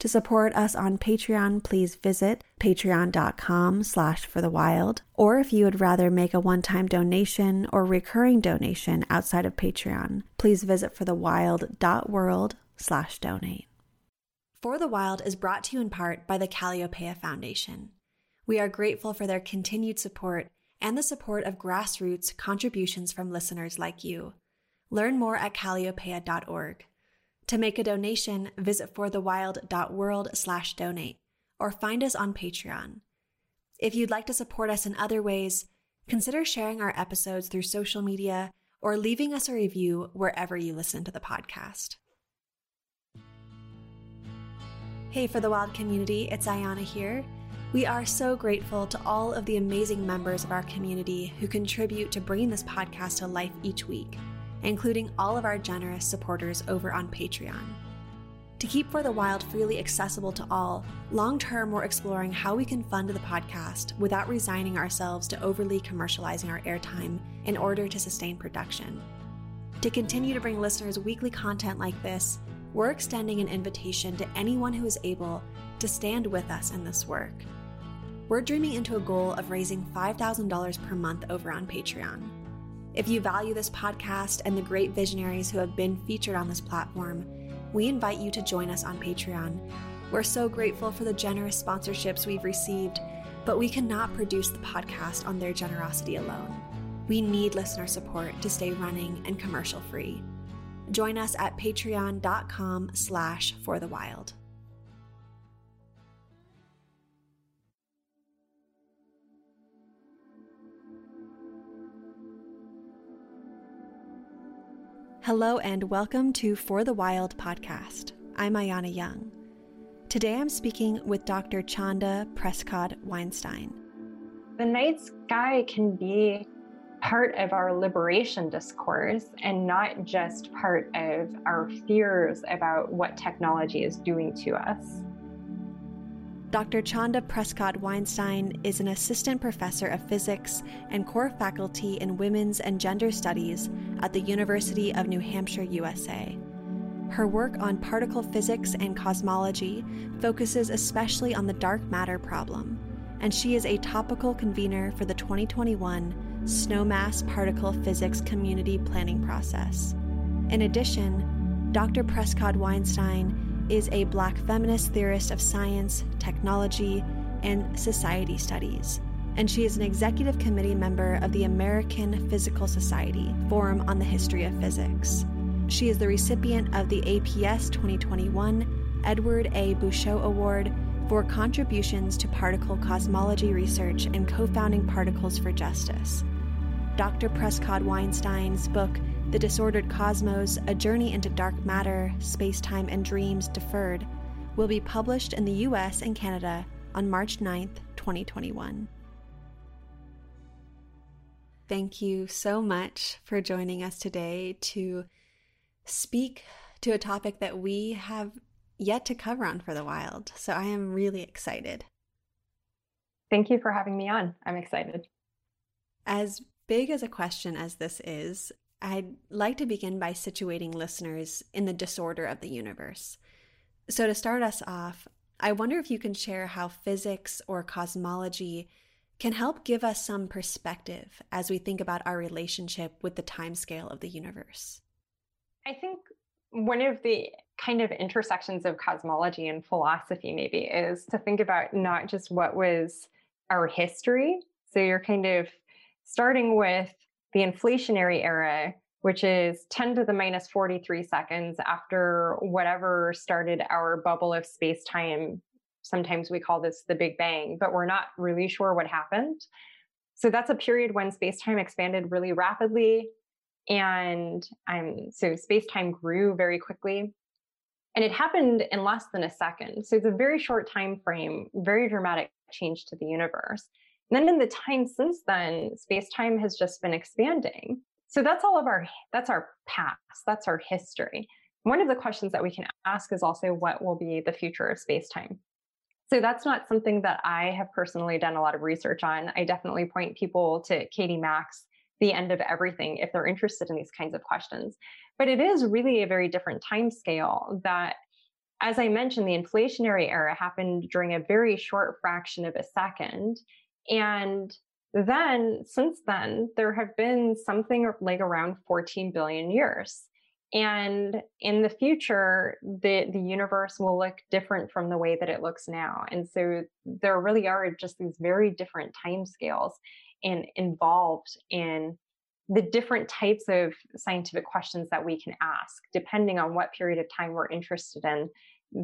To support us on Patreon, please visit patreon.com slash for the wild. Or if you would rather make a one-time donation or recurring donation outside of Patreon, please visit forthewild.world slash donate. For the Wild is brought to you in part by the Kalliopeia Foundation. We are grateful for their continued support and the support of grassroots contributions from listeners like you. Learn more at kalliopeia.org. To make a donation, visit forthewild.world slash donate or find us on Patreon. If you'd like to support us in other ways, consider sharing our episodes through social media or leaving us a review wherever you listen to the podcast. Hey, for the Wild community, it's Ayana here. We are so grateful to all of the amazing members of our community who contribute to bringing this podcast to life each week including all of our generous supporters over on Patreon. To keep For the Wild freely accessible to all, long term we're exploring how we can fund the podcast without resigning ourselves to overly commercializing our airtime in order to sustain production. To continue to bring listeners weekly content like this, we're extending an invitation to anyone who is able to stand with us in this work. We're dreaming into a goal of raising $5,000 per month over on Patreon. If you value this podcast and the great visionaries who have been featured on this platform, we invite you to join us on Patreon. We're so grateful for the generous sponsorships we've received, but we cannot produce the podcast on their generosity alone. We need listener support to stay running and commercial free. Join us at patreon.com slash for the wild. Hello and welcome to For the Wild podcast. I'm Ayana Young. Today I'm speaking with Dr. Chanda Prescod Weinstein. The night sky can be part of our liberation discourse and not just part of our fears about what technology is doing to us. Dr. Chanda Prescod Weinstein is an assistant professor of physics and core faculty in women's and gender studies at the University of New Hampshire, USA. Her work on particle physics and cosmology focuses especially on the dark matter problem, and she is a topical convener for the 2021 Snowmass Particle Physics Community Planning Process. In addition, Dr. Prescod Weinstein is a Black feminist theorist of science, technology, and society studies, and she is an executive committee member of the American Physical Society Forum on the History of Physics. She is the recipient of the APS 2021 Edward A. Bouchet Award for contributions to particle cosmology research and co founding Particles for Justice. Dr. Prescod Weinstein's book, the Disordered Cosmos A Journey into Dark Matter, Space Time, and Dreams Deferred will be published in the US and Canada on March 9th, 2021. Thank you so much for joining us today to speak to a topic that we have yet to cover on For the Wild. So I am really excited. Thank you for having me on. I'm excited. As big as a question as this is, I'd like to begin by situating listeners in the disorder of the universe. So, to start us off, I wonder if you can share how physics or cosmology can help give us some perspective as we think about our relationship with the timescale of the universe. I think one of the kind of intersections of cosmology and philosophy, maybe, is to think about not just what was our history. So, you're kind of starting with the inflationary era, which is 10 to the minus 43 seconds after whatever started our bubble of space time. Sometimes we call this the Big Bang, but we're not really sure what happened. So that's a period when space time expanded really rapidly. And um, so space time grew very quickly. And it happened in less than a second. So it's a very short time frame, very dramatic change to the universe. Then in the time since then, space time has just been expanding. So that's all of our that's our past, that's our history. One of the questions that we can ask is also what will be the future of space time? So that's not something that I have personally done a lot of research on. I definitely point people to Katie Mack's The End of Everything if they're interested in these kinds of questions. But it is really a very different time scale that as I mentioned, the inflationary era happened during a very short fraction of a second. And then, since then, there have been something like around 14 billion years. And in the future, the, the universe will look different from the way that it looks now. And so there really are just these very different time scales and involved in the different types of scientific questions that we can ask, depending on what period of time we're interested in.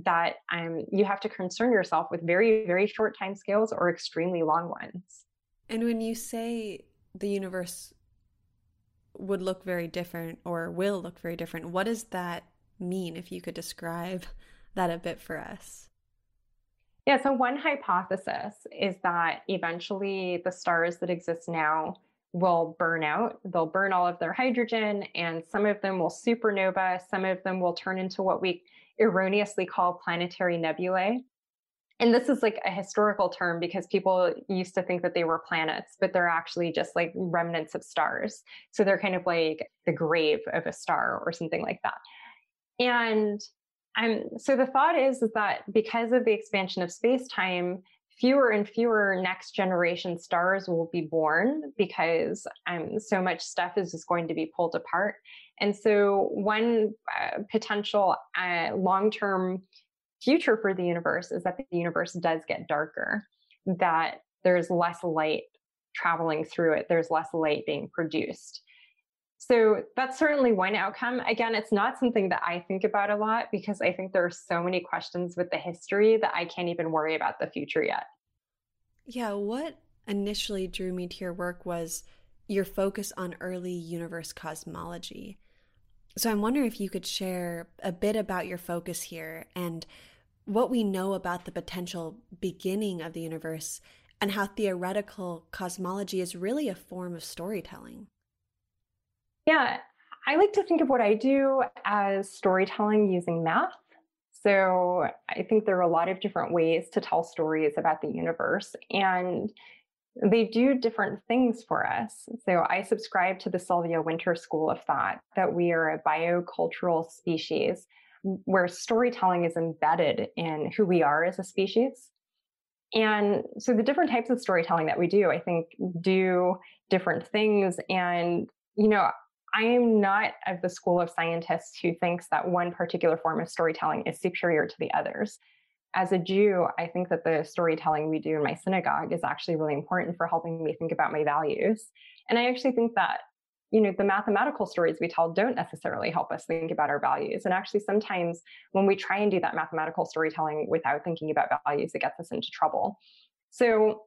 That um, you have to concern yourself with very, very short time scales or extremely long ones. And when you say the universe would look very different or will look very different. What does that mean if you could describe that a bit for us? Yeah, so one hypothesis is that eventually the stars that exist now will burn out. They'll burn all of their hydrogen, and some of them will supernova, some of them will turn into what we erroneously call planetary nebulae and this is like a historical term because people used to think that they were planets, but they're actually just like remnants of stars. So they're kind of like the grave of a star or something like that. And um, so the thought is, is that because of the expansion of space time, fewer and fewer next generation stars will be born because um, so much stuff is just going to be pulled apart. And so, one uh, potential uh, long term future for the universe is that the universe does get darker, that there's less light traveling through it, there's less light being produced. So that's certainly one outcome. Again, it's not something that I think about a lot because I think there are so many questions with the history that I can't even worry about the future yet. Yeah, what initially drew me to your work was your focus on early universe cosmology. So I'm wondering if you could share a bit about your focus here and what we know about the potential beginning of the universe and how theoretical cosmology is really a form of storytelling. Yeah, I like to think of what I do as storytelling using math. So I think there are a lot of different ways to tell stories about the universe, and they do different things for us. So I subscribe to the Sylvia Wynter school of thought that we are a biocultural species where storytelling is embedded in who we are as a species. And so the different types of storytelling that we do, I think, do different things. And, you know, I am not of the school of scientists who thinks that one particular form of storytelling is superior to the others. As a Jew, I think that the storytelling we do in my synagogue is actually really important for helping me think about my values. And I actually think that you know the mathematical stories we tell don't necessarily help us think about our values and actually sometimes when we try and do that mathematical storytelling without thinking about values it gets us into trouble so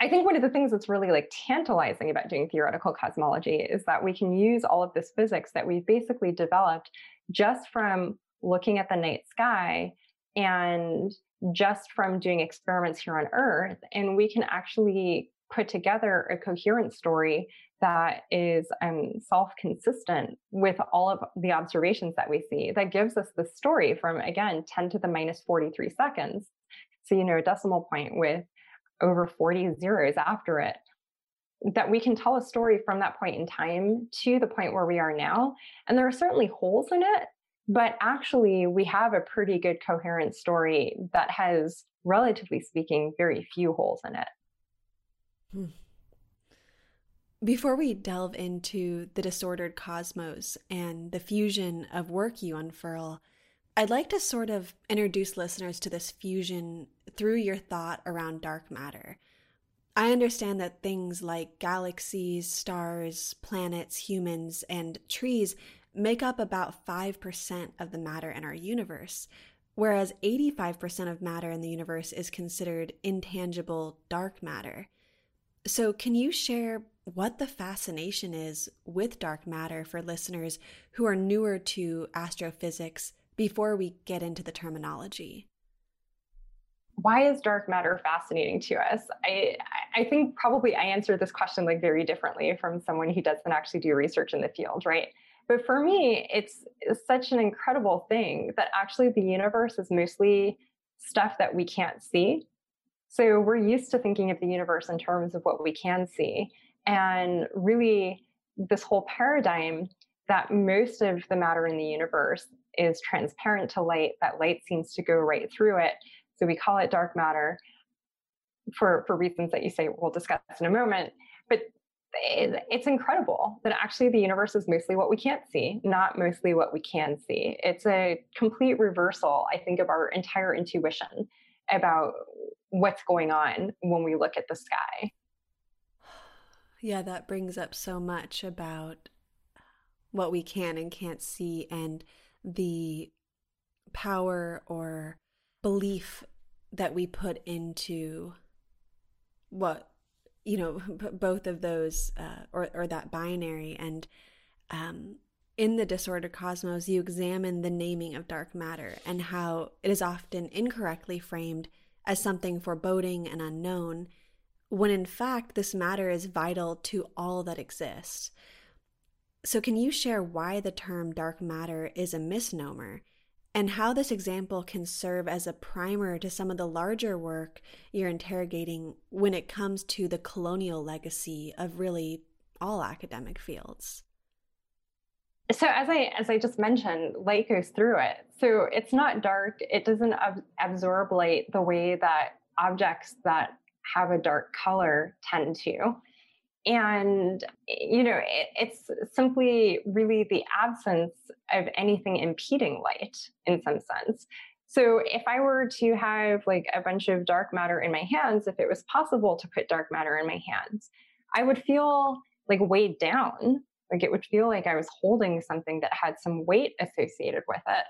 i think one of the things that's really like tantalizing about doing theoretical cosmology is that we can use all of this physics that we've basically developed just from looking at the night sky and just from doing experiments here on earth and we can actually put together a coherent story that is um, self-consistent with all of the observations that we see that gives us the story from again 10 to the minus 43 seconds so you know a decimal point with over 40 zeros after it that we can tell a story from that point in time to the point where we are now and there are certainly holes in it but actually we have a pretty good coherent story that has relatively speaking very few holes in it hmm. Before we delve into the disordered cosmos and the fusion of work you unfurl, I'd like to sort of introduce listeners to this fusion through your thought around dark matter. I understand that things like galaxies, stars, planets, humans, and trees make up about 5% of the matter in our universe, whereas 85% of matter in the universe is considered intangible dark matter. So, can you share what the fascination is with dark matter for listeners who are newer to astrophysics, before we get into the terminology? Why is dark matter fascinating to us? I I think probably I answer this question like very differently from someone who doesn't actually do research in the field, right? But for me, it's, it's such an incredible thing that actually the universe is mostly stuff that we can't see. So we're used to thinking of the universe in terms of what we can see. And really, this whole paradigm that most of the matter in the universe is transparent to light, that light seems to go right through it. So we call it dark matter for, for reasons that you say we'll discuss in a moment. But it's incredible that actually the universe is mostly what we can't see, not mostly what we can see. It's a complete reversal, I think, of our entire intuition about what's going on when we look at the sky. Yeah, that brings up so much about what we can and can't see and the power or belief that we put into what you know both of those uh, or or that binary. And um, in the disorder cosmos you examine the naming of dark matter and how it is often incorrectly framed as something foreboding and unknown when in fact this matter is vital to all that exists. So can you share why the term dark matter is a misnomer and how this example can serve as a primer to some of the larger work you're interrogating when it comes to the colonial legacy of really all academic fields. So as I as I just mentioned, light goes through it. So it's not dark. It doesn't ab- absorb light the way that objects that have a dark color tend to and you know it, it's simply really the absence of anything impeding light in some sense. So if i were to have like a bunch of dark matter in my hands if it was possible to put dark matter in my hands i would feel like weighed down. Like it would feel like i was holding something that had some weight associated with it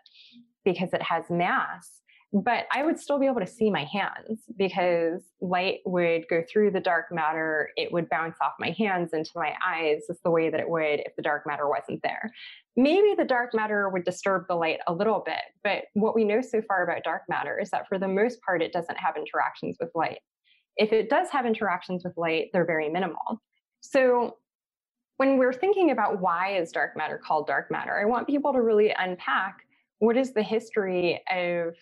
because it has mass but I would still be able to see my hands because light would go through the dark matter. It would bounce off my hands into my eyes, just the way that it would if the dark matter wasn't there. Maybe the dark matter would disturb the light a little bit, but what we know so far about dark matter is that for the most part, it doesn't have interactions with light. If it does have interactions with light, they're very minimal. So when we're thinking about why is dark matter called dark matter, I want people to really unpack what is the history of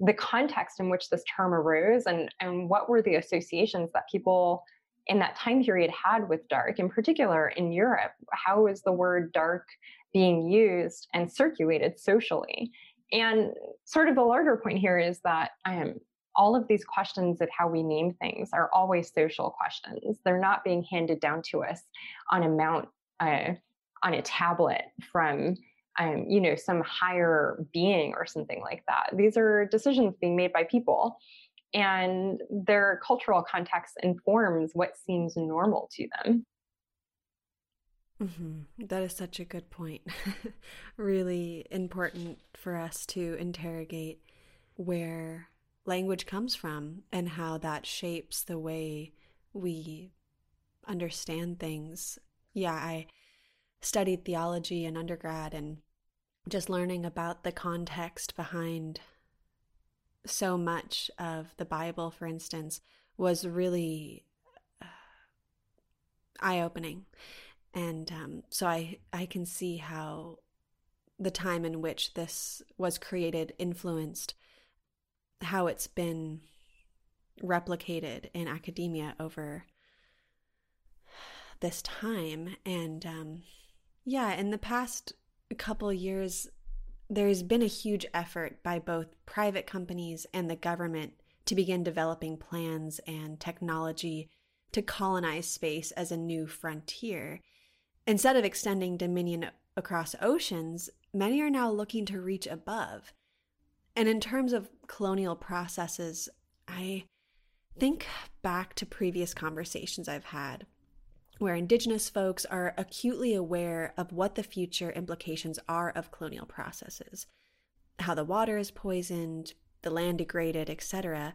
the context in which this term arose and, and what were the associations that people in that time period had with dark, in particular in Europe. How is the word dark being used and circulated socially? And sort of the larger point here is that um, all of these questions of how we name things are always social questions. They're not being handed down to us on a mount, uh, on a tablet from um, you know, some higher being or something like that. These are decisions being made by people, and their cultural context informs what seems normal to them. Mm-hmm. That is such a good point. really important for us to interrogate where language comes from and how that shapes the way we understand things. Yeah, I studied theology in undergrad and just learning about the context behind so much of the Bible, for instance, was really uh, eye opening. And um, so I, I can see how the time in which this was created influenced how it's been replicated in academia over this time. And um, yeah, in the past couple years, there's been a huge effort by both private companies and the government to begin developing plans and technology to colonize space as a new frontier. Instead of extending dominion across oceans, many are now looking to reach above. And in terms of colonial processes, I think back to previous conversations I've had where Indigenous folks are acutely aware of what the future implications are of colonial processes, how the water is poisoned, the land degraded, etc.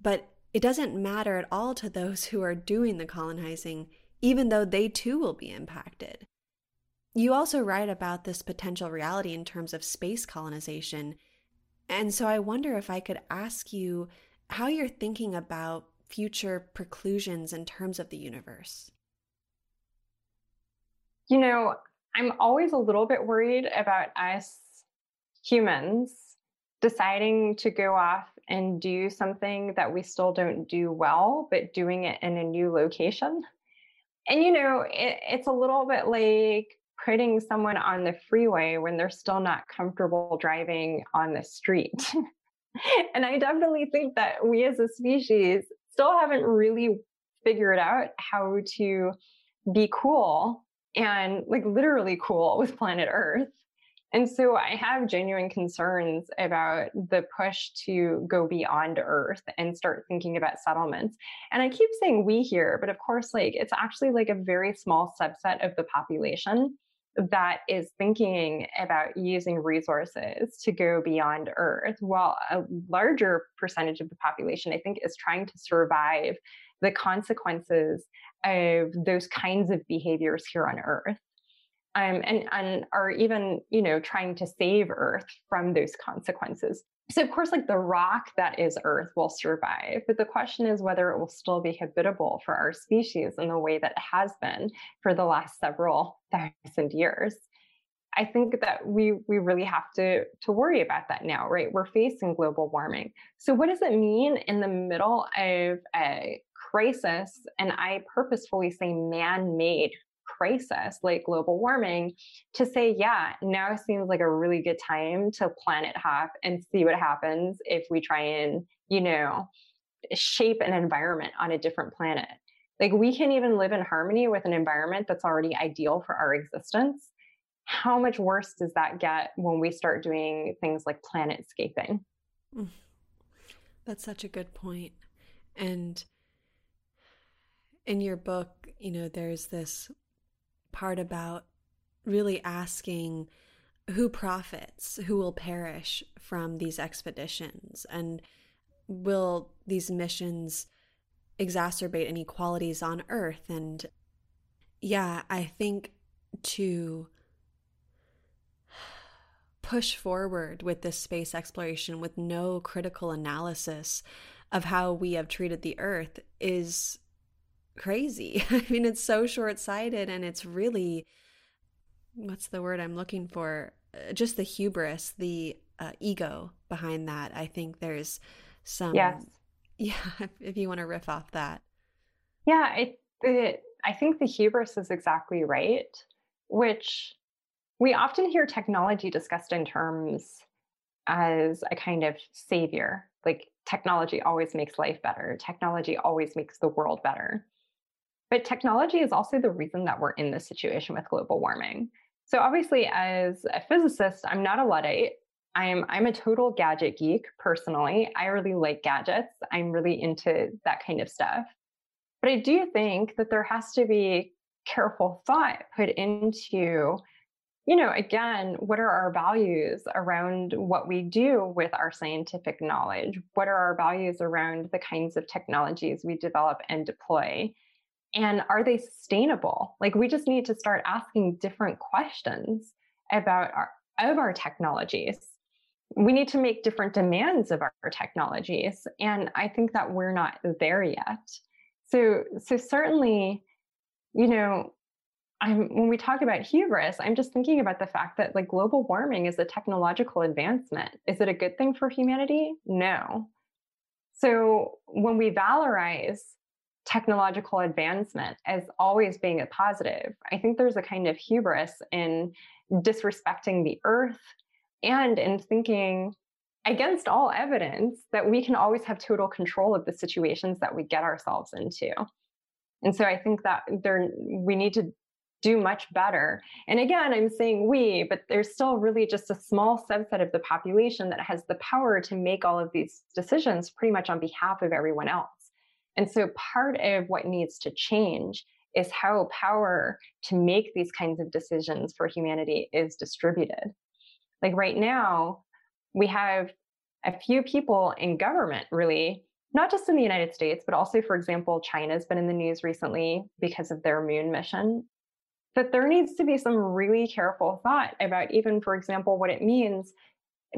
But it doesn't matter at all to those who are doing the colonizing, even though they too will be impacted. You also write about this potential reality in terms of space colonization. And so I wonder if I could ask you how you're thinking about future preclusions in terms of the universe. You know, I'm always a little bit worried about us humans deciding to go off and do something that we still don't do well, but doing it in a new location. And, you know, it, it's a little bit like putting someone on the freeway when they're still not comfortable driving on the street. and I definitely think that we as a species still haven't really figured out how to be cool and like literally cool with planet Earth. And so I have genuine concerns about the push to go beyond Earth and start thinking about settlements. And I keep saying we here, but of course, like it's actually like a very small subset of the population that is thinking about using resources to go beyond Earth, while a larger percentage of the population, I think, is trying to survive the consequences of those kinds of behaviors here on Earth um, and, and are even, you know, trying to save Earth from those consequences. So, of course, like the rock that is Earth will survive, but the question is whether it will still be habitable for our species in the way that it has been for the last several thousand years. I think that we we really have to to worry about that now, right? We're facing global warming. So, what does it mean in the middle of a crisis? And I purposefully say man-made crisis like global warming to say, yeah, now seems like a really good time to planet hop and see what happens if we try and, you know, shape an environment on a different planet. Like we can even live in harmony with an environment that's already ideal for our existence. How much worse does that get when we start doing things like planetscaping? Mm. That's such a good point. And in your book, you know, there's this part about really asking who profits, who will perish from these expeditions, and will these missions exacerbate inequalities on Earth? And yeah, I think to push forward with this space exploration with no critical analysis of how we have treated the Earth is crazy. I mean, it's so short sighted and it's really, what's the word I'm looking for? Uh, just the hubris, the uh, ego behind that. I think there's some. Yes. Yeah, if you want to riff off that. Yeah, it, it, I think the hubris is exactly right, which we often hear technology discussed in terms as a kind of savior. Like technology always makes life better, technology always makes the world better. But technology is also the reason that we're in this situation with global warming. So obviously, as a physicist, I'm not a Luddite. I'm I'm a total gadget geek personally. I really like gadgets. I'm really into that kind of stuff. But I do think that there has to be careful thought put into you know, again, what are our values around what we do with our scientific knowledge? What are our values around the kinds of technologies we develop and deploy? And are they sustainable? Like we just need to start asking different questions about our of our technologies. We need to make different demands of our technologies and i think that we're not there yet. So so certainly you know i'm when we talk about hubris i'm just thinking about the fact that like global warming is a technological advancement. Is it a good thing for humanity? No. So when we valorize technological advancement as always being a positive. I think there's a kind of hubris in disrespecting the earth and in thinking against all evidence that we can always have total control of the situations that we get ourselves into. And so I think that there we need to do much better. And again, I'm saying we, but there's still really just a small subset of the population that has the power to make all of these decisions pretty much on behalf of everyone else. And so part of what needs to change is how power to make these kinds of decisions for humanity is distributed. Like right now, we have a few people in government, really, not just in the United States, but also, for example, China's been in the news recently because of their moon mission. that there needs to be some really careful thought about even, for example, what it means.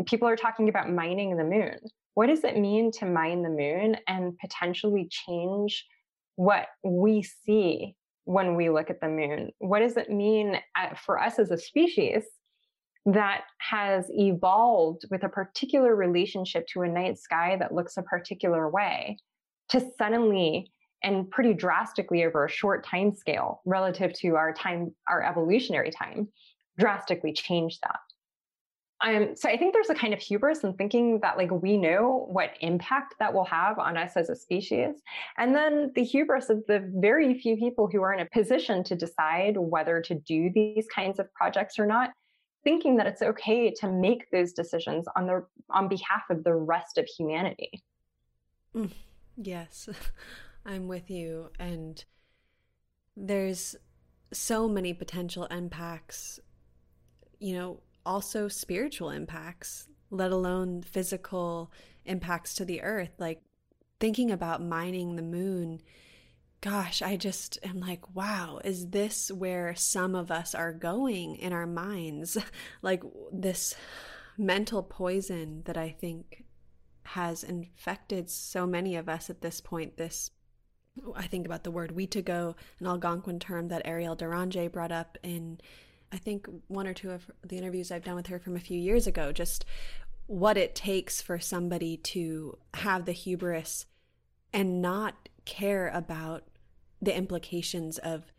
People are talking about mining the moon. What does it mean to mine the moon and potentially change what we see when we look at the moon? What does it mean uh, for us as a species that has evolved with a particular relationship to a night sky that looks a particular way to suddenly and pretty drastically over a short time scale relative to our time, our evolutionary time, drastically change that. Um, so I think there's a kind of hubris in thinking that like we know what impact that will have on us as a species, and then the hubris of the very few people who are in a position to decide whether to do these kinds of projects or not, thinking that it's okay to make those decisions on the on behalf of the rest of humanity. Mm, yes. I'm with you. And there's so many potential impacts, you know, also spiritual impacts, let alone physical impacts to the earth. Like thinking about mining the moon, gosh, I just am like, wow, is this where some of us are going in our minds? like this mental poison that I think has infected so many of us at this point, this I think about the word Wetiko, an Algonquin term that Eriel Deranger brought up in, I think, one or two of the interviews I've done with her from a few years ago. Just what it takes for somebody to have the hubris and not care about the implications of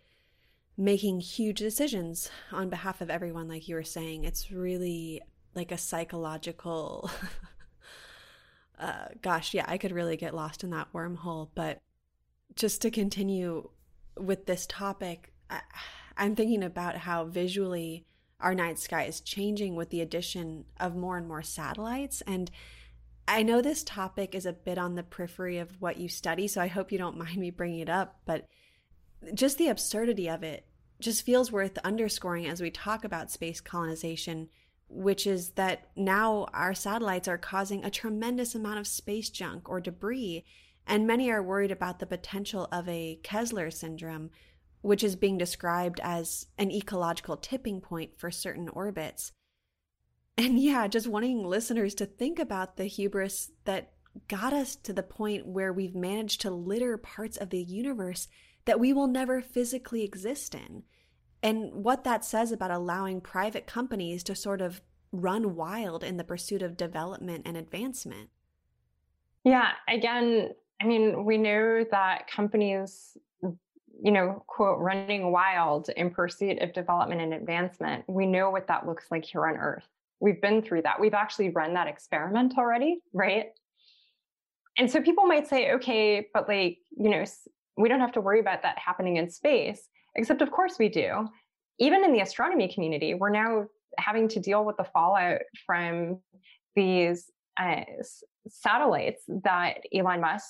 making huge decisions on behalf of everyone, like you were saying. It's really like a psychological. uh, gosh, yeah, I could really get lost in that wormhole, but just to continue with this topic, I, I'm thinking about how visually our night sky is changing with the addition of more and more satellites. And I know this topic is a bit on the periphery of what you study, so I hope you don't mind me bringing it up, but just the absurdity of it just feels worth underscoring as we talk about space colonization, which is that now our satellites are causing a tremendous amount of space junk or debris and many are worried about the potential of a Kessler syndrome, which is being described as an ecological tipping point for certain orbits. And yeah, just wanting listeners to think about the hubris that got us to the point where we've managed to litter parts of the universe that we will never physically exist in. And what that says about allowing private companies to sort of run wild in the pursuit of development and advancement. Yeah, again, I mean, we know that companies, you know, quote, running wild in pursuit of development and advancement, we know what that looks like here on Earth. We've been through that. We've actually run that experiment already, right? And so people might say, okay, but like, you know, we don't have to worry about that happening in space, except of course we do. Even in the astronomy community, we're now having to deal with the fallout from these uh, satellites that Elon Musk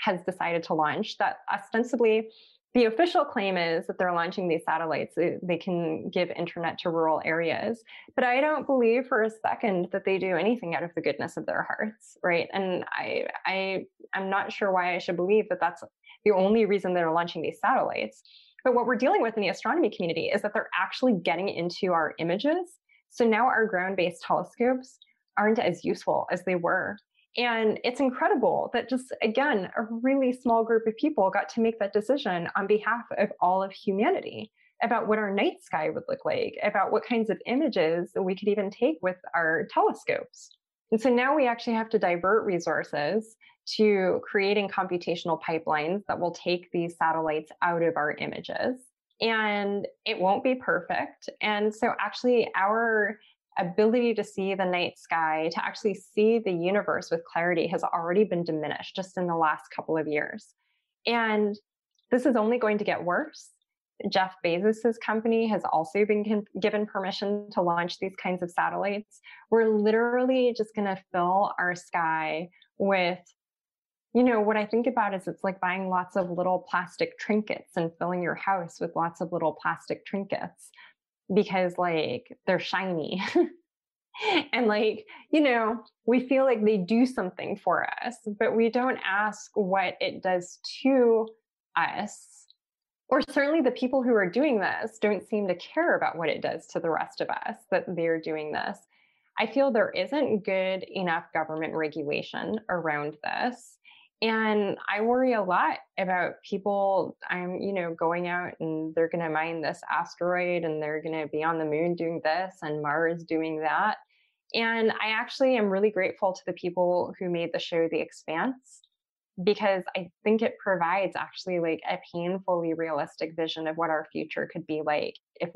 has decided to launch that ostensibly the official claim is that they're launching these satellites they can give internet to rural areas but i don't believe for a second that they do anything out of the goodness of their hearts right? And i i i'm not sure why i should believe that that's the only reason they're launching these satellites. But what we're dealing with in the astronomy community is that they're actually getting into our images. So now our ground based telescopes aren't as useful as they were and it's incredible that just, again, a really small group of people got to make that decision on behalf of all of humanity about what our night sky would look like, about what kinds of images we could even take with our telescopes. And so now we actually have to divert resources to creating computational pipelines that will take these satellites out of our images. And it won't be perfect. And so, actually, our ability to see the night sky, to actually see the universe with clarity has already been diminished just in the last couple of years. And this is only going to get worse. Jeff Bezos's company has also been given permission to launch these kinds of satellites. We're literally just going to fill our sky with you know what i think about is it's like buying lots of little plastic trinkets and filling your house with lots of little plastic trinkets because like they're shiny. and like, you know, we feel like they do something for us, but we don't ask what it does to us or certainly the people who are doing this don't seem to care about what it does to the rest of us that they're doing this. I feel there isn't good enough government regulation around this. And I worry a lot about people I'm, you know, going out and they're going to mine this asteroid and they're going to be on the moon doing this and Mars doing that. And I actually am really grateful to the people who made the show The Expanse because I think it provides actually like a painfully realistic vision of what our future could be like if,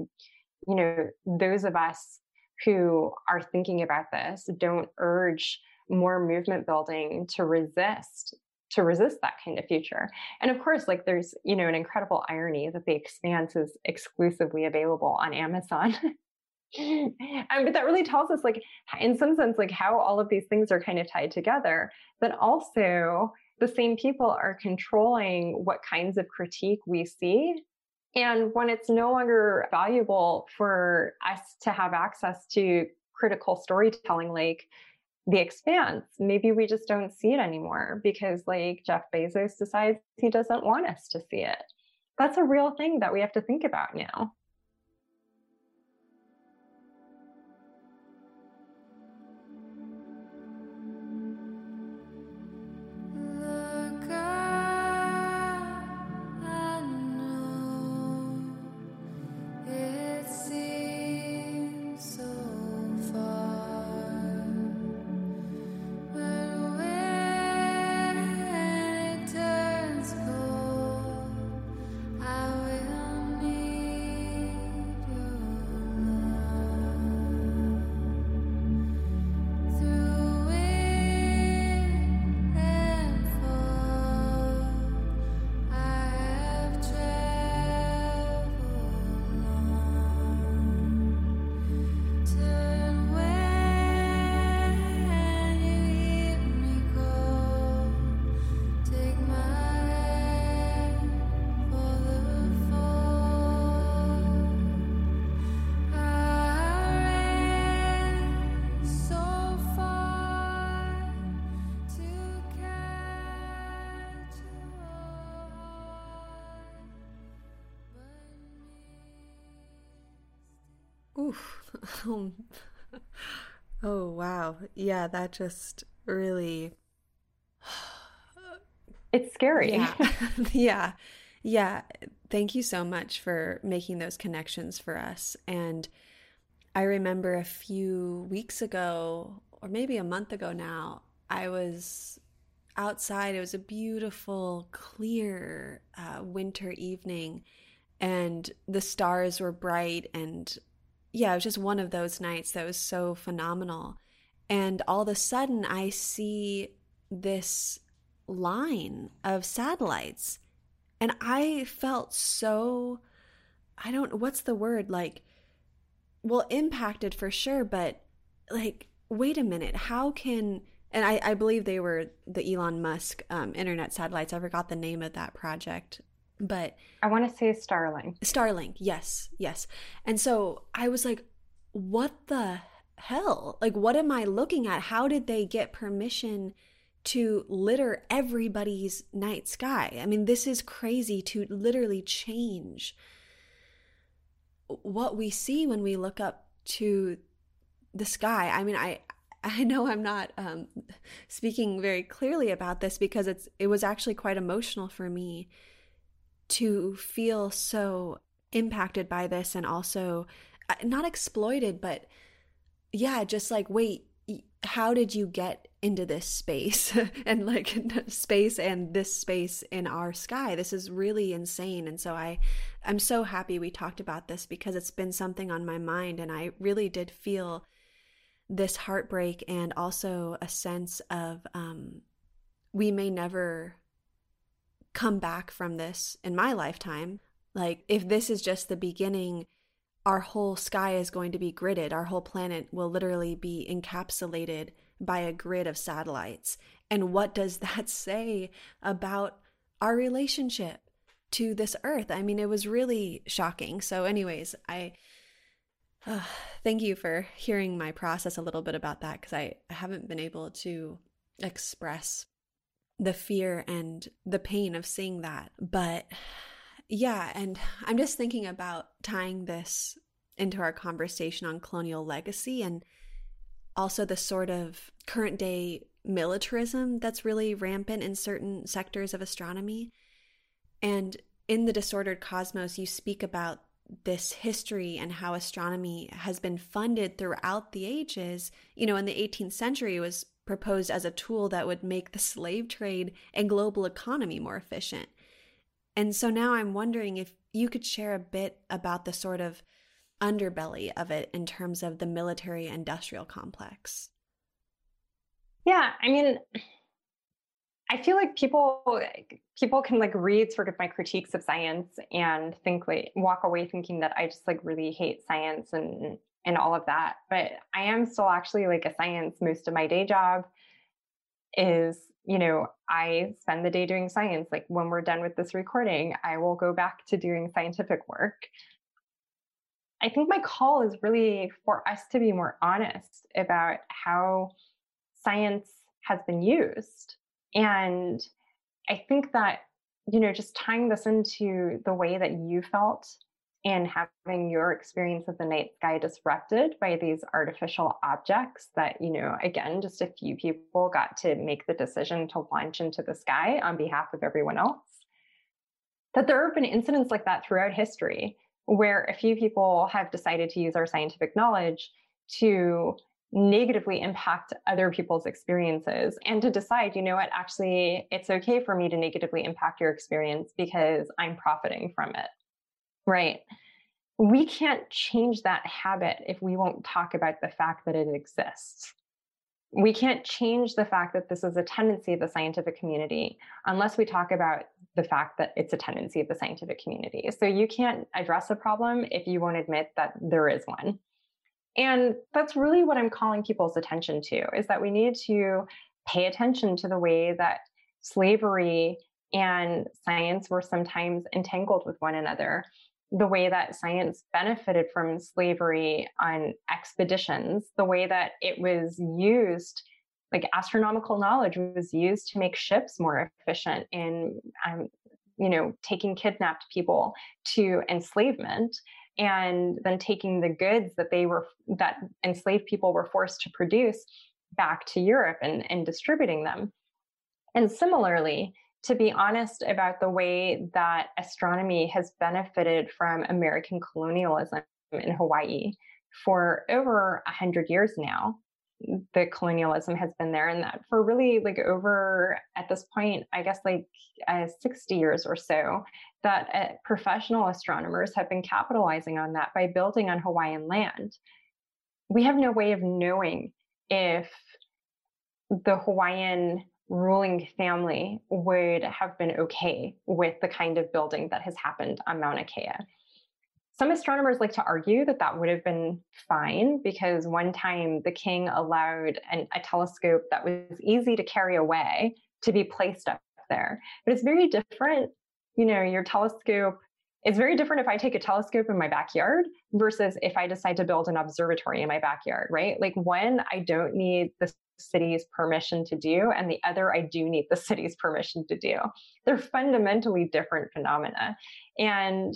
you know, those of us who are thinking about this don't urge more movement building to resist to resist that kind of future and of course like there's you know an incredible irony that the expanse is exclusively available on amazon um, but that really tells us like in some sense like how all of these things are kind of tied together but also the same people are controlling what kinds of critique we see. And when it's no longer valuable for us to have access to critical storytelling like The Expanse, maybe we just don't see it anymore because, like, Jeff Bezos decides he doesn't want us to see it. That's a real thing that we have to think about now. Oh, oh wow. Yeah, that just really It's scary. Yeah. yeah. Yeah. Thank you so much for making those connections for us. And I remember a few weeks ago, or maybe a month ago now, I was outside. It was a beautiful, clear uh, winter evening, and the stars were bright, and yeah, it was just one of those nights that was so phenomenal. And all of a sudden, I see this line of satellites. And I felt so, I don't, what's the word? Like, well, impacted for sure, but like, wait a minute, how can, and I, I believe they were the Elon Musk um, internet satellites. I forgot the name of that project. But I want to say Starlink. Starlink, yes, yes. And so I was like, what the hell? Like, what am I looking at? How did they get permission to litter everybody's night sky? I mean, this is crazy to literally change what we see when we look up to the sky. I mean, I I know I'm not um, speaking very clearly about this because it's it was actually quite emotional for me to feel so impacted by this and also uh, not exploited, but yeah, just like, wait, how did you get into this space? And like space and this space in our sky. This is really insane. And so i i'm so happy we talked about this because it's been something on my mind and i really did feel this heartbreak and also a sense of um, we may never come back from this in my lifetime. Like, if this is just the beginning, our whole sky is going to be gridded. Our whole planet will literally be encapsulated by a grid of satellites. And what does that say about our relationship to this earth? I mean, it was really shocking. So, anyways, I. Uh, thank you for hearing my process a little bit about that because I, I haven't been able to express the fear and the pain of seeing that. But Yeah, and I'm just thinking about tying this into our conversation on colonial legacy and also the sort of current day militarism that's really rampant in certain sectors of astronomy. And in the disordered cosmos, you speak about this history and how astronomy has been funded throughout the ages. You know, in the 18th century, it was proposed as a tool that would make the slave trade and global economy more efficient. And so now I'm wondering if you could share a bit about the sort of underbelly of it in terms of the military industrial complex. Yeah, I mean, I feel like people people can like read sort of my critiques of science and think like walk away thinking that I just like really hate science and and all of that. But I am still actually like a science. Most of my day job is, you know, I spend the day doing science. Like when we're done with this recording, I will go back to doing scientific work. I think my call is really for us to be more honest about how science has been used. And I think that, you know, just tying this into the way that you felt and having your experience of the night sky disrupted by these artificial objects that, you know, again, just a few people got to make the decision to launch into the sky on behalf of everyone else. That there have been incidents like that throughout history where a few people have decided to use our scientific knowledge to negatively impact other people's experiences and to decide, you know what, actually, it's okay for me to negatively impact your experience because I'm profiting from it. Right. We can't change that habit if we won't talk about the fact that it exists. We can't change the fact that this is a tendency of the scientific community unless we talk about the fact that it's a tendency of the scientific community. So you can't address a problem if you won't admit that there is one. And that's really what I'm calling people's attention to is that we need to pay attention to the way that slavery and science were sometimes entangled with one another. The way that science benefited from slavery on expeditions, the way that it was used, like astronomical knowledge was used to make ships more efficient in, um, you know, taking kidnapped people to enslavement and then taking the goods that they were that enslaved people were forced to produce back to Europe and, and distributing them. And similarly, to be honest about the way that astronomy has benefited from American colonialism in Hawaii for over a hundred years now, the colonialism has been there. And that for really like over at this point i guess like uh, 60 years or so that uh, professional astronomers have been capitalizing on that by building on hawaiian land. We have no way of knowing if the hawaiian ruling family would have been okay with the kind of building that has happened on mauna kea some astronomers like to argue that that would have been fine because one time the king allowed an, a telescope that was easy to carry away to be placed up there. But it's very different. You know, your telescope, it's very different if I take a telescope in my backyard versus if I decide to build an observatory in my backyard, right? Like one, I don't need the city's permission to do, and the other, I do need the city's permission to do. They're fundamentally different phenomena. And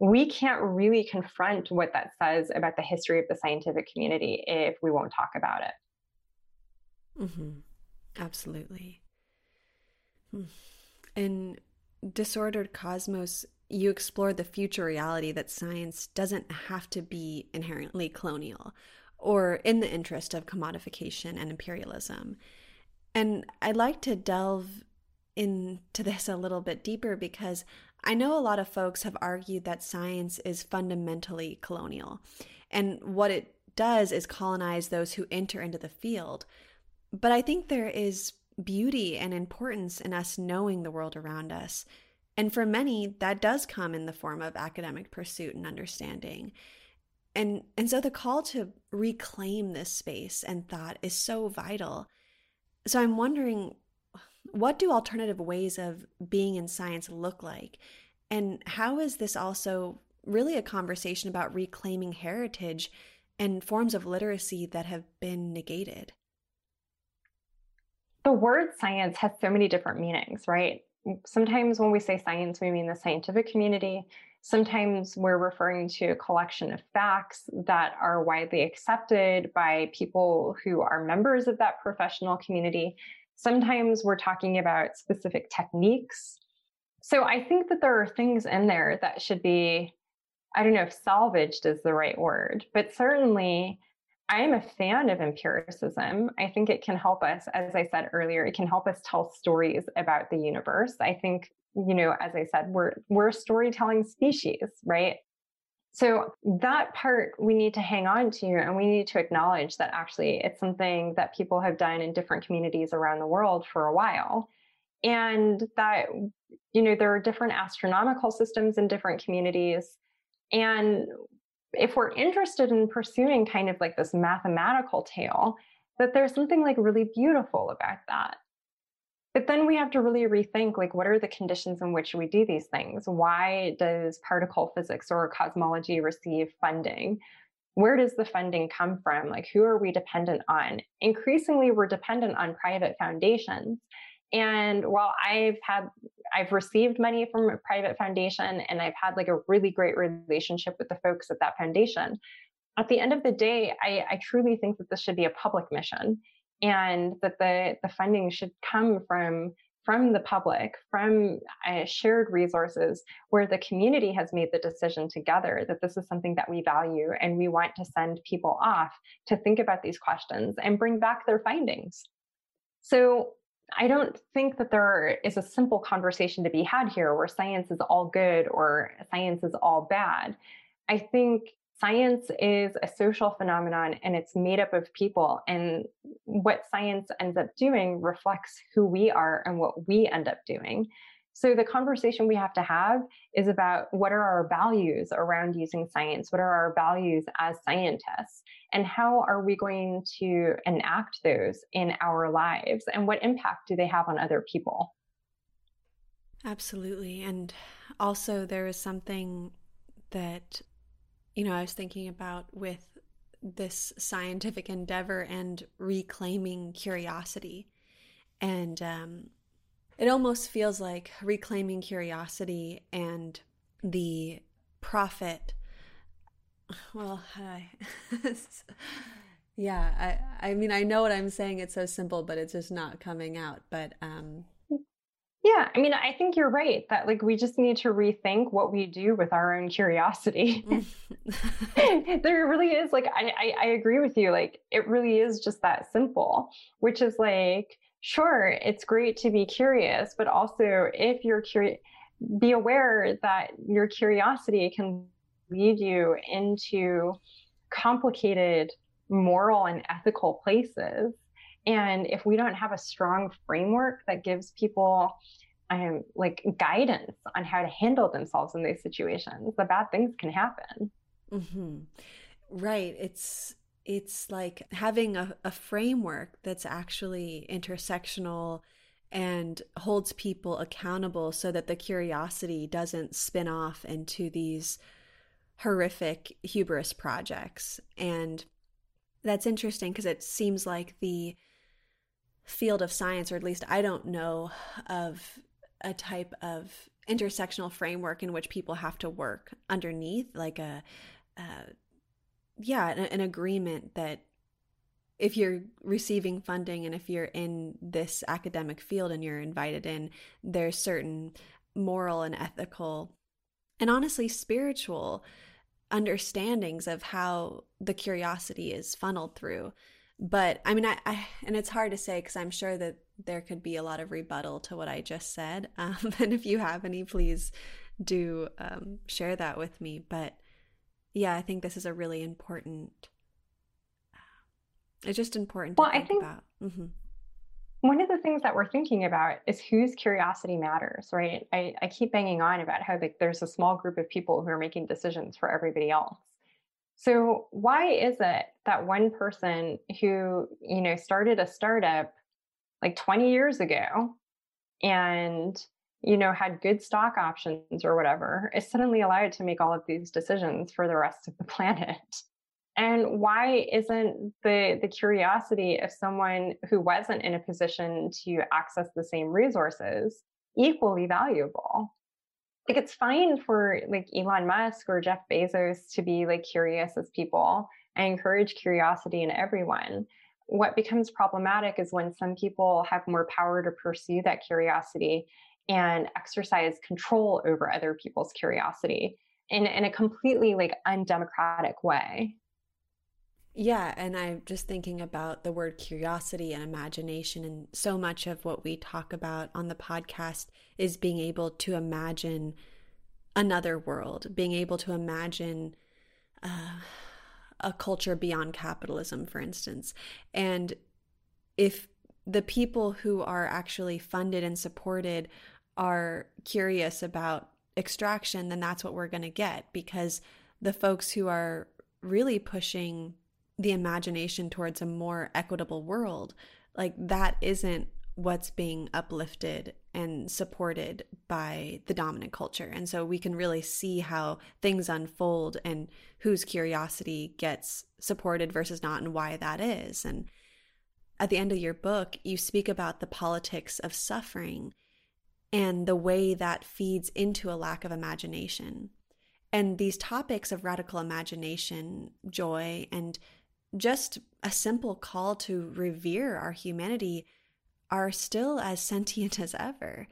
we can't really confront what that says about the history of the scientific community if we won't talk about it. Mm-hmm. Absolutely. Hmm. In Disordered Cosmos, you explore the future reality that science doesn't have to be inherently colonial or in the interest of commodification and imperialism. And I'd like to delve into this a little bit deeper because I know a lot of folks have argued that science is fundamentally colonial, and what it does is colonize those who enter into the field. But I think there is beauty and importance in us knowing the world around us. And for many, that does come in the form of academic pursuit and understanding. And, and so the call to reclaim this space and thought is so vital. So I'm wondering what do alternative ways of being in science look like? And how is this also really a conversation about reclaiming heritage and forms of literacy that have been negated? The word science has so many different meanings, right? Sometimes when we say science, we mean the scientific community. Sometimes we're referring to a collection of facts that are widely accepted by people who are members of that professional community. Sometimes we're talking about specific techniques. So I think that there are things in there that should be, I don't know if salvaged is the right word, but certainly I am a fan of empiricism. I think it can help us, as I said earlier, it can help us tell stories about the universe. I think, you know, as I said, we're we're a storytelling species, right? So that part we need to hang on to and we need to acknowledge that actually it's something that people have done in different communities around the world for a while. And that, you know, there are different astronomical systems in different communities. And if we're interested in pursuing kind of like this mathematical tale, that there's something like really beautiful about that. But then we have to really rethink like what are the conditions in which we do these things? Why does particle physics or cosmology receive funding? Where does the funding come from? Like who are we dependent on? Increasingly we're dependent on private foundations. And while I've had, I've received money from a private foundation and I've had like a really great relationship with the folks at that foundation, at the end of the day, I, I truly think that this should be a public mission and that the, the funding should come from from the public, from uh, shared resources where the community has made the decision together that this is something that we value and we want to send people off to think about these questions and bring back their findings. So I don't think that there is a simple conversation to be had here where science is all good or science is all bad. I think science is a social phenomenon and it's made up of people. And what science ends up doing reflects who we are and what we end up doing. So the conversation we have to have is about what are our values around using science? What are our values as scientists? And how are we going to enact those in our lives? And what impact do they have on other people? Absolutely. And also, there is something that, you know, I was thinking about with this scientific endeavor and reclaiming curiosity. And um, it almost feels like reclaiming curiosity and the profit. Well I, yeah i i mean i know what i'm saying. It's so simple but it's just not coming out. But um yeah i mean i think you're right that like we just need to rethink what we do with our own curiosity. There really is like I, I i agree with you. Like it really is just that simple which is like sure, it's great to be curious, but also if you're curious, be aware that your curiosity can lead you into complicated moral and ethical places. And if we don't have a strong framework that gives people um, like guidance on how to handle themselves in these situations, the bad things can happen. Mm-hmm. Right. It's it's like having a, a framework that's actually intersectional and holds people accountable so that the curiosity doesn't spin off into these horrific hubris projects. And that's interesting because it seems like the field of science, or at least I don't know of a type of intersectional framework in which people have to work underneath, like a, a yeah, an, an agreement that if you're receiving funding and if you're in this academic field and you're invited in, there's certain moral and ethical and honestly spiritual understandings of how the curiosity is funneled through. But I mean, I, I and it's hard to say because I'm sure that there could be a lot of rebuttal to what I just said. Um, and if you have any, please do um, share that with me. But yeah, I think this is a really important. It's just important to well, think, I think about. Mm-hmm. One of the things that we're thinking about is whose curiosity matters, right? I, I keep banging on about how like, there's a small group of people who are making decisions for everybody else. So why is it that one person who you know started a startup like 20 years ago and you know, had good stock options or whatever, is suddenly allowed to make all of these decisions for the rest of the planet. And why isn't the the curiosity of someone who wasn't in a position to access the same resources equally valuable. Like it's fine for like Elon Musk or Jeff Bezos to be like curious as people. I encourage curiosity in everyone. What becomes problematic is when some people have more power to pursue that curiosity and exercise control over other people's curiosity in, in a completely like undemocratic way. Yeah, and I'm just thinking about the word curiosity and imagination. And so much of what we talk about on the podcast is being able to imagine another world, being able to imagine uh, a culture beyond capitalism, for instance. And if the people who are actually funded and supported are curious about extraction, then that's what we're going to get because the folks who are really pushing the imagination towards a more equitable world, like that isn't what's being uplifted and supported by the dominant culture. And so we can really see how things unfold and whose curiosity gets supported versus not and why that is. And at the end of your book, you speak about the politics of suffering and the way that feeds into a lack of imagination. And these topics of radical imagination, joy, and just a simple call to revere our humanity are still as sentient as ever.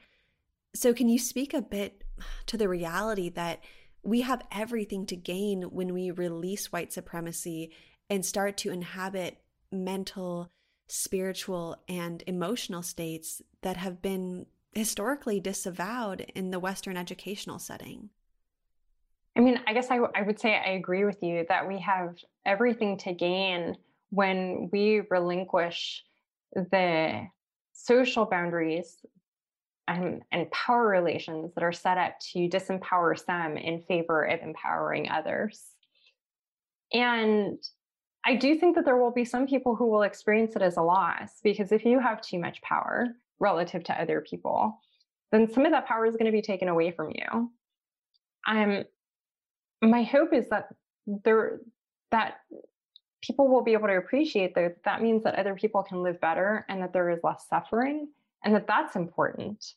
So, can you speak a bit to the reality that we have everything to gain when we release white supremacy and start to inhabit mental, spiritual, and emotional states that have been historically disavowed in the Western educational setting? I mean, I guess I, I would say I agree with you that we have everything to gain when we relinquish the social boundaries and, and power relations that are set up to disempower some in favor of empowering others. And I do think that there will be some people who will experience it as a loss because if you have too much power relative to other people, then some of that power is going to be taken away from you. Um, my hope is that there that people will be able to appreciate that that means that other people can live better and that there is less suffering and that that's important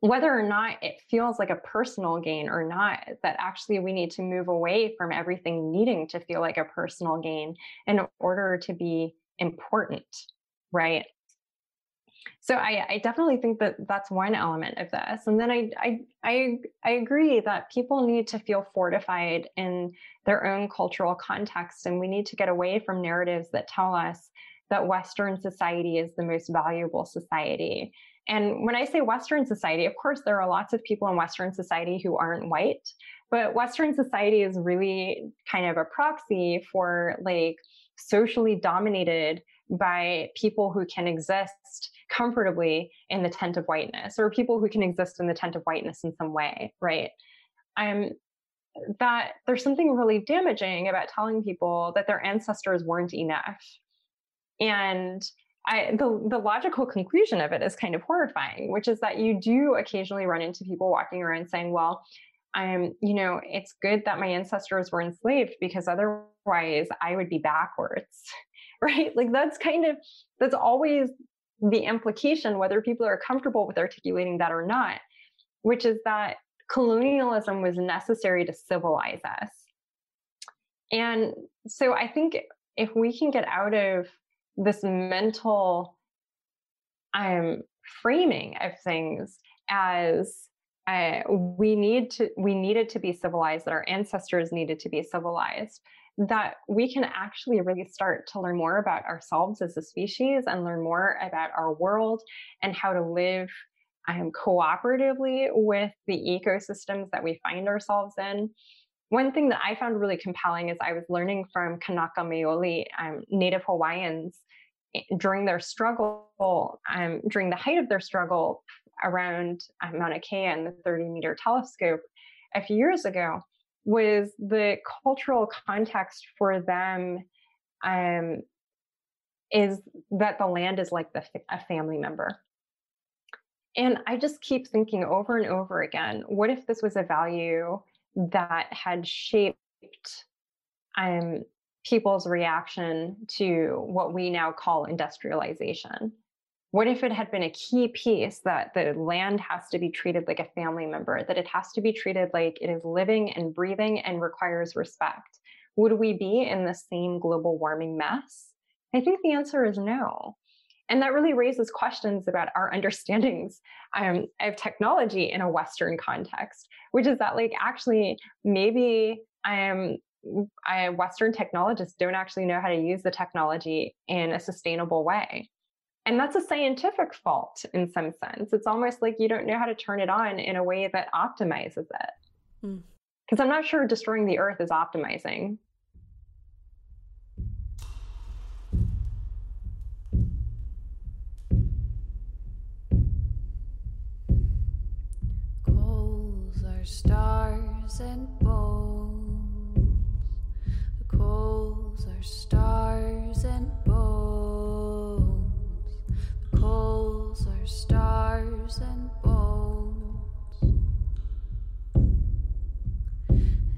whether or not it feels like a personal gain or not that actually we need to move away from everything needing to feel like a personal gain in order to be important right so I, I definitely think that that's one element of this and then I, I i i agree that people need to feel fortified in their own cultural context and we need to get away from narratives that tell us that western society is the most valuable society. And when i say western society of course there are lots of people in western society who aren't white but western society is really kind of a proxy for like socially dominated by people who can exist comfortably in the tent of whiteness or people who can exist in the tent of whiteness in some way right? Um that there's something really damaging about telling people that their ancestors weren't enough. And I, the, the logical conclusion of it is kind of horrifying, which is that you do occasionally run into people walking around saying, well, I'm, you know, it's good that my ancestors were enslaved because otherwise I would be backwards, right? Like that's kind of, that's always the implication, whether people are comfortable with articulating that or not, which is that colonialism was necessary to civilize us. And so I think if we can get out of this mental um, framing of things as uh, we need to we needed to be civilized that our ancestors needed to be civilized that we can actually really start to learn more about ourselves as a species and learn more about our world and how to live um, cooperatively with the ecosystems that we find ourselves in. One thing that I found really compelling is I was learning from Kanaka Maoli, um, Native Hawaiians, eh, during their struggle, um, during the height of their struggle around um, Mauna Kea and the 30 meter telescope a few years ago was the cultural context for them um, is that the land is like the, a family member. And I just keep thinking over and over again what if this was a value that had shaped um, people's reaction to what we now call industrialization? What if it had been a key piece that the land has to be treated like a family member, that it has to be treated like it is living and breathing and requires respect? Would we be in the same global warming mess? I think the answer is no. And that really raises questions about our understandings um, of technology in a Western context, which is that, like, actually, maybe um, I, Western technologists don't actually know how to use the technology in a sustainable way. And that's a scientific fault in some sense. It's almost like you don't know how to turn it on in a way that optimizes it. Because mm. I'm not sure destroying the earth is optimizing. Coals are stars and bones. The coals are stars and bones. Coals are stars and bones.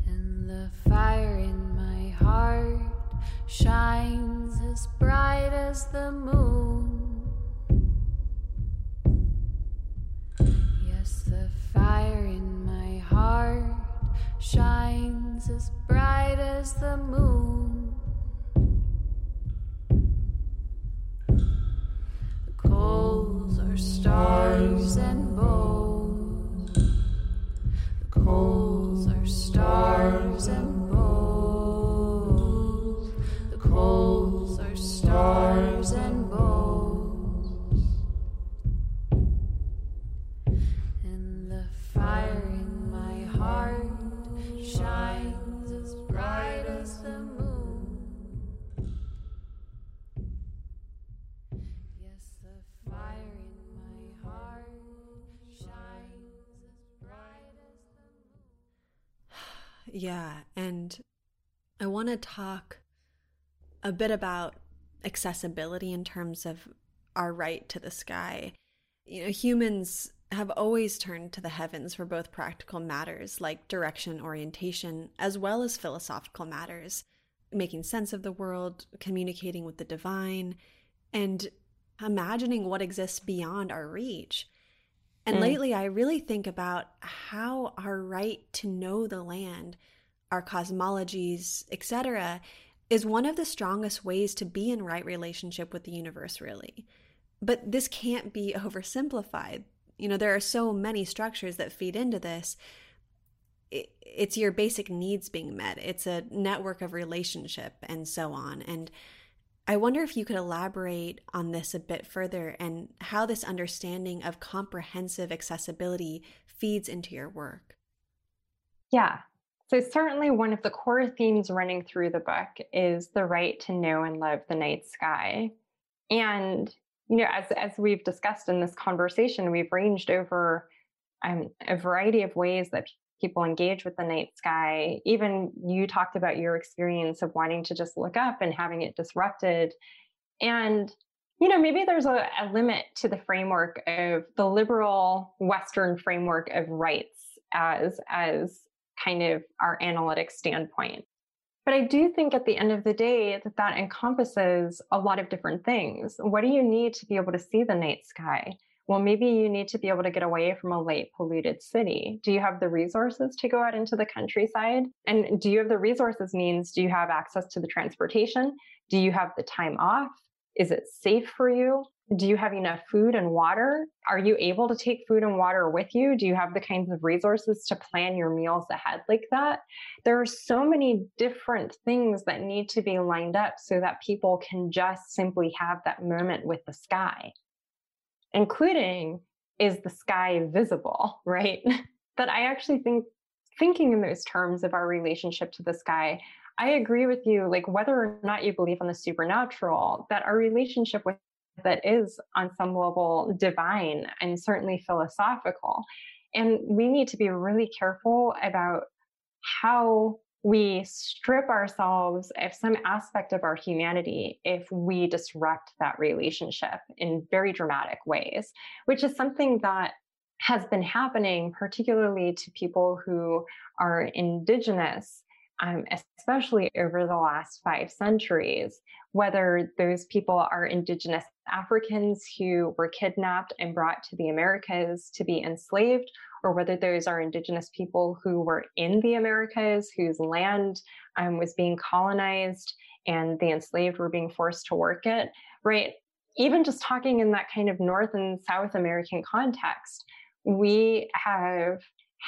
And the fire in my heart shines as bright as the moon. Yes, the fire in my heart shines as bright as the moon. Coals are stars and bones. The coals are stars and bones. The coals are stars Yeah, and I want to talk a bit about accessibility in terms of our right to the sky. You know, humans have always turned to the heavens for both practical matters like direction orientation, as well as philosophical matters, making sense of the world, communicating with the divine, and imagining what exists beyond our reach. And mm. lately, I really think about how our right to know the land, our cosmologies, etc., is one of the strongest ways to be in right relationship with the universe, really. But this can't be oversimplified. You know, there are so many structures that feed into this. it's your basic needs being met, it's a network of relationship, and so on. And I wonder if you could elaborate on this a bit further and how this understanding of comprehensive accessibility feeds into your work. Yeah. So, certainly one of the core themes running through the book is the right to know and love the night sky. And you know, as as we've discussed in this conversation, we've ranged over um, a variety of ways that people engage with the night sky. Even you talked about your experience of wanting to just look up and having it disrupted. And, you know, maybe there's a, a limit to the framework of the liberal Western framework of rights as as kind of our analytic standpoint. But I do think at the end of the day that that encompasses a lot of different things. What do you need to be able to see the night sky? Well, maybe you need to be able to get away from a light polluted city. Do you have the resources to go out into the countryside? And do you have the resources means do you have access to the transportation? Do you have the time off? Is it safe for you? Do you have enough food and water? Are you able to take food and water with you? Do you have the kinds of resources to plan your meals ahead like that? There are so many different things that need to be lined up so that people can just simply have that moment with the sky, including is the sky visible, right? that I actually think thinking in those terms of our relationship to the sky I agree with you, like whether or not you believe in the supernatural, that our relationship with that is on some level divine and certainly philosophical. And we need to be really careful about how we strip ourselves of some aspect of our humanity if we disrupt that relationship in very dramatic ways, which is something that has been happening, particularly to people who are indigenous um, especially over the last five centuries, whether those people are indigenous Africans who were kidnapped and brought to the Americas to be enslaved, or whether those are indigenous people who were in the Americas, whose land um, was being colonized and the enslaved were being forced to work it, right? Even just talking in that kind of North and South American context, we have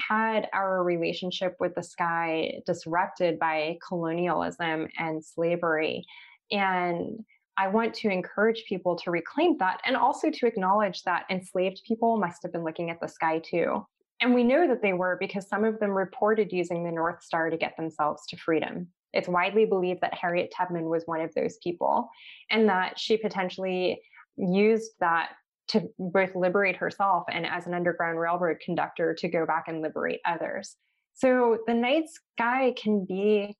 had our relationship with the sky disrupted by colonialism and slavery. And I want to encourage people to reclaim that and also to acknowledge that enslaved people must have been looking at the sky too. And we know that they were because some of them reported using the North Star to get themselves to freedom. It's widely believed that Harriet Tubman was one of those people and that she potentially used that to both liberate herself and as an Underground Railroad conductor to go back and liberate others. So the night sky can be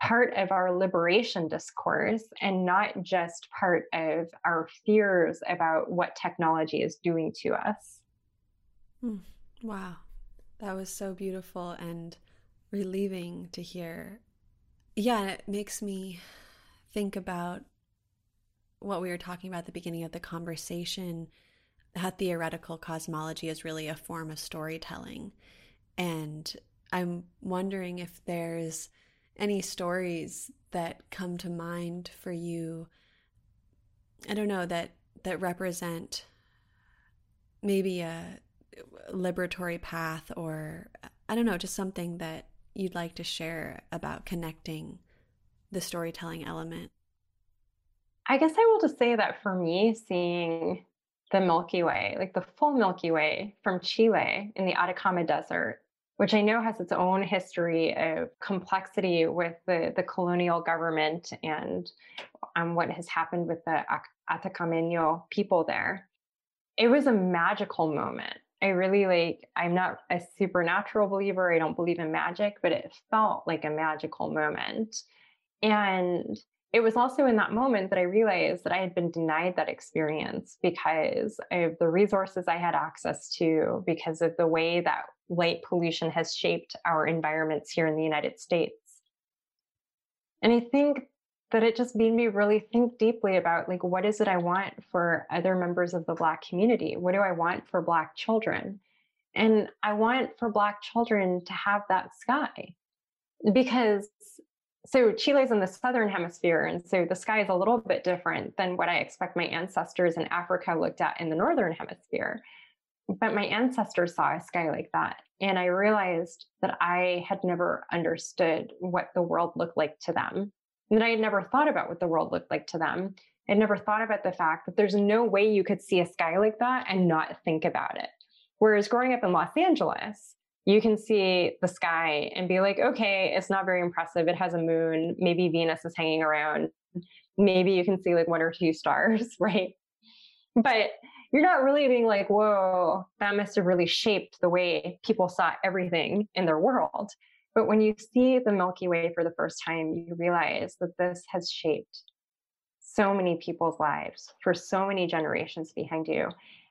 part of our liberation discourse and not just part of our fears about what technology is doing to us. Hmm. Wow. That was so beautiful and relieving to hear. Yeah, it makes me think about what we were talking about at the beginning of the conversation how theoretical cosmology is really a form of storytelling. And I'm wondering if there's any stories that come to mind for you i don't know that that represent maybe a liberatory path or i don't know just something that you'd like to share about connecting the storytelling element i guess i will just say that for me seeing the milky way like the full milky way from chile in the atacama desert which I know has its own history of complexity with the, the colonial government and um, what has happened with the Atacameño people there. It was a magical moment. I really like, I'm not a supernatural believer. I don't believe in magic, but it felt like a magical moment. And it was also in that moment that I realized that I had been denied that experience because of the resources I had access to, because of the way that light pollution has shaped our environments here in the United States. And I think that it just made me really think deeply about like what is it I want for other members of the black community? What do I want for black children? And I want for black children to have that sky. Because so Chile's in the southern hemisphere, and so the sky is a little bit different than what I expect my ancestors in Africa looked at in the northern hemisphere. But my ancestors saw a sky like that, and I realized that I had never understood what the world looked like to them, that I had never thought about what the world looked like to them. I'd never thought about the fact that there's no way you could see a sky like that and not think about it. Whereas growing up in Los Angeles, you can see the sky and be like, okay, it's not very impressive. It has a moon. Maybe Venus is hanging around. Maybe you can see like one or two stars, right? But you're not really being like, whoa, that must have really shaped the way people saw everything in their world. But when you see the Milky Way for the first time, you realize that this has shaped so many people's lives for so many generations behind you,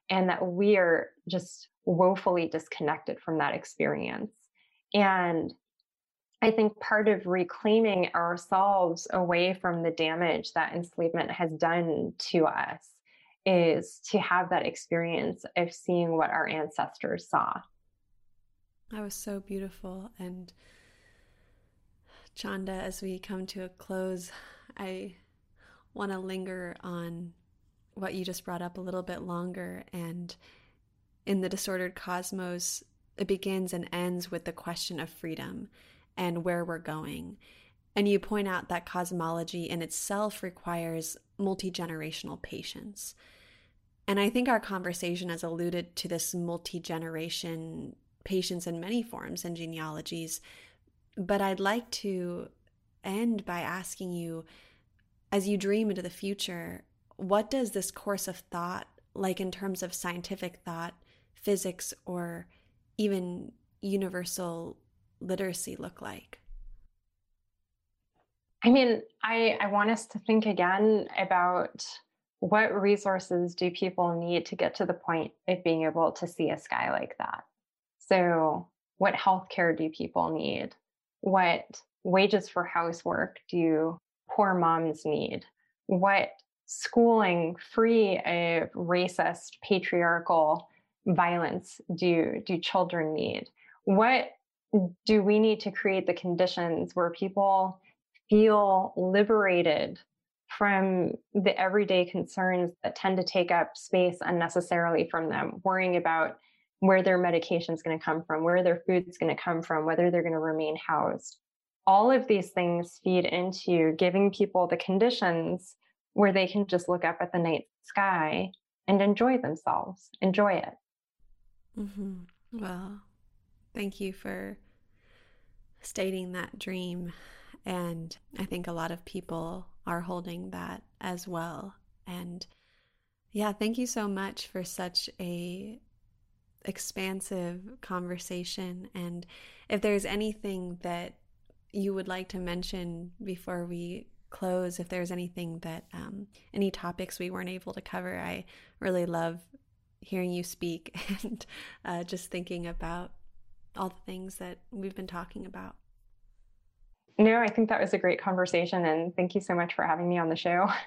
and that we are just woefully disconnected from that experience. And I think part of reclaiming ourselves away from the damage that enslavement has done to us is to have that experience of seeing what our ancestors saw. That was so beautiful. And Chanda, as we come to a close, I want to linger on what you just brought up a little bit longer and in the disordered cosmos, it begins and ends with the question of freedom and where we're going. And you point out that cosmology in itself requires multi generational patience. And I think our conversation has alluded to this multi generation patience in many forms and genealogies. But I'd like to end by asking you, as you dream into the future, what does this course of thought, like in terms of scientific thought, physics or even universal literacy look like? I mean, I, I want us to think again about what resources do people need to get to the point of being able to see a sky like that? So, what healthcare do people need? What wages for housework do poor moms need? What schooling free of racist, patriarchal violence do do children need? What do we need to create the conditions where people feel liberated from the everyday concerns that tend to take up space unnecessarily from them, worrying about where their medication is going to come from, where their food is going to come from, whether they're going to remain housed. All of these things feed into giving people the conditions where they can just look up at the night sky and enjoy themselves, enjoy it. Mm-hmm. Well, thank you for stating that dream. And I think a lot of people are holding that as well. And yeah, thank you so much for such a expansive conversation. And if there's anything that you would like to mention before we close, if there's anything that, um, any topics we weren't able to cover, I really love hearing you speak and uh, just thinking about all the things that we've been talking about. No, I think that was a great conversation. And thank you so much for having me on the show.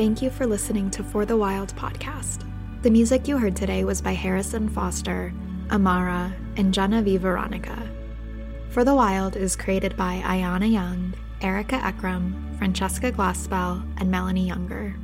Thank you for listening to For the Wild podcast. The music you heard today was by Harrison Foster, Amara, and Genevieve Veronica. For the Wild is created by Ayana Young, Erica Ekrem, Francesca Glassbell, and Melanie Younger.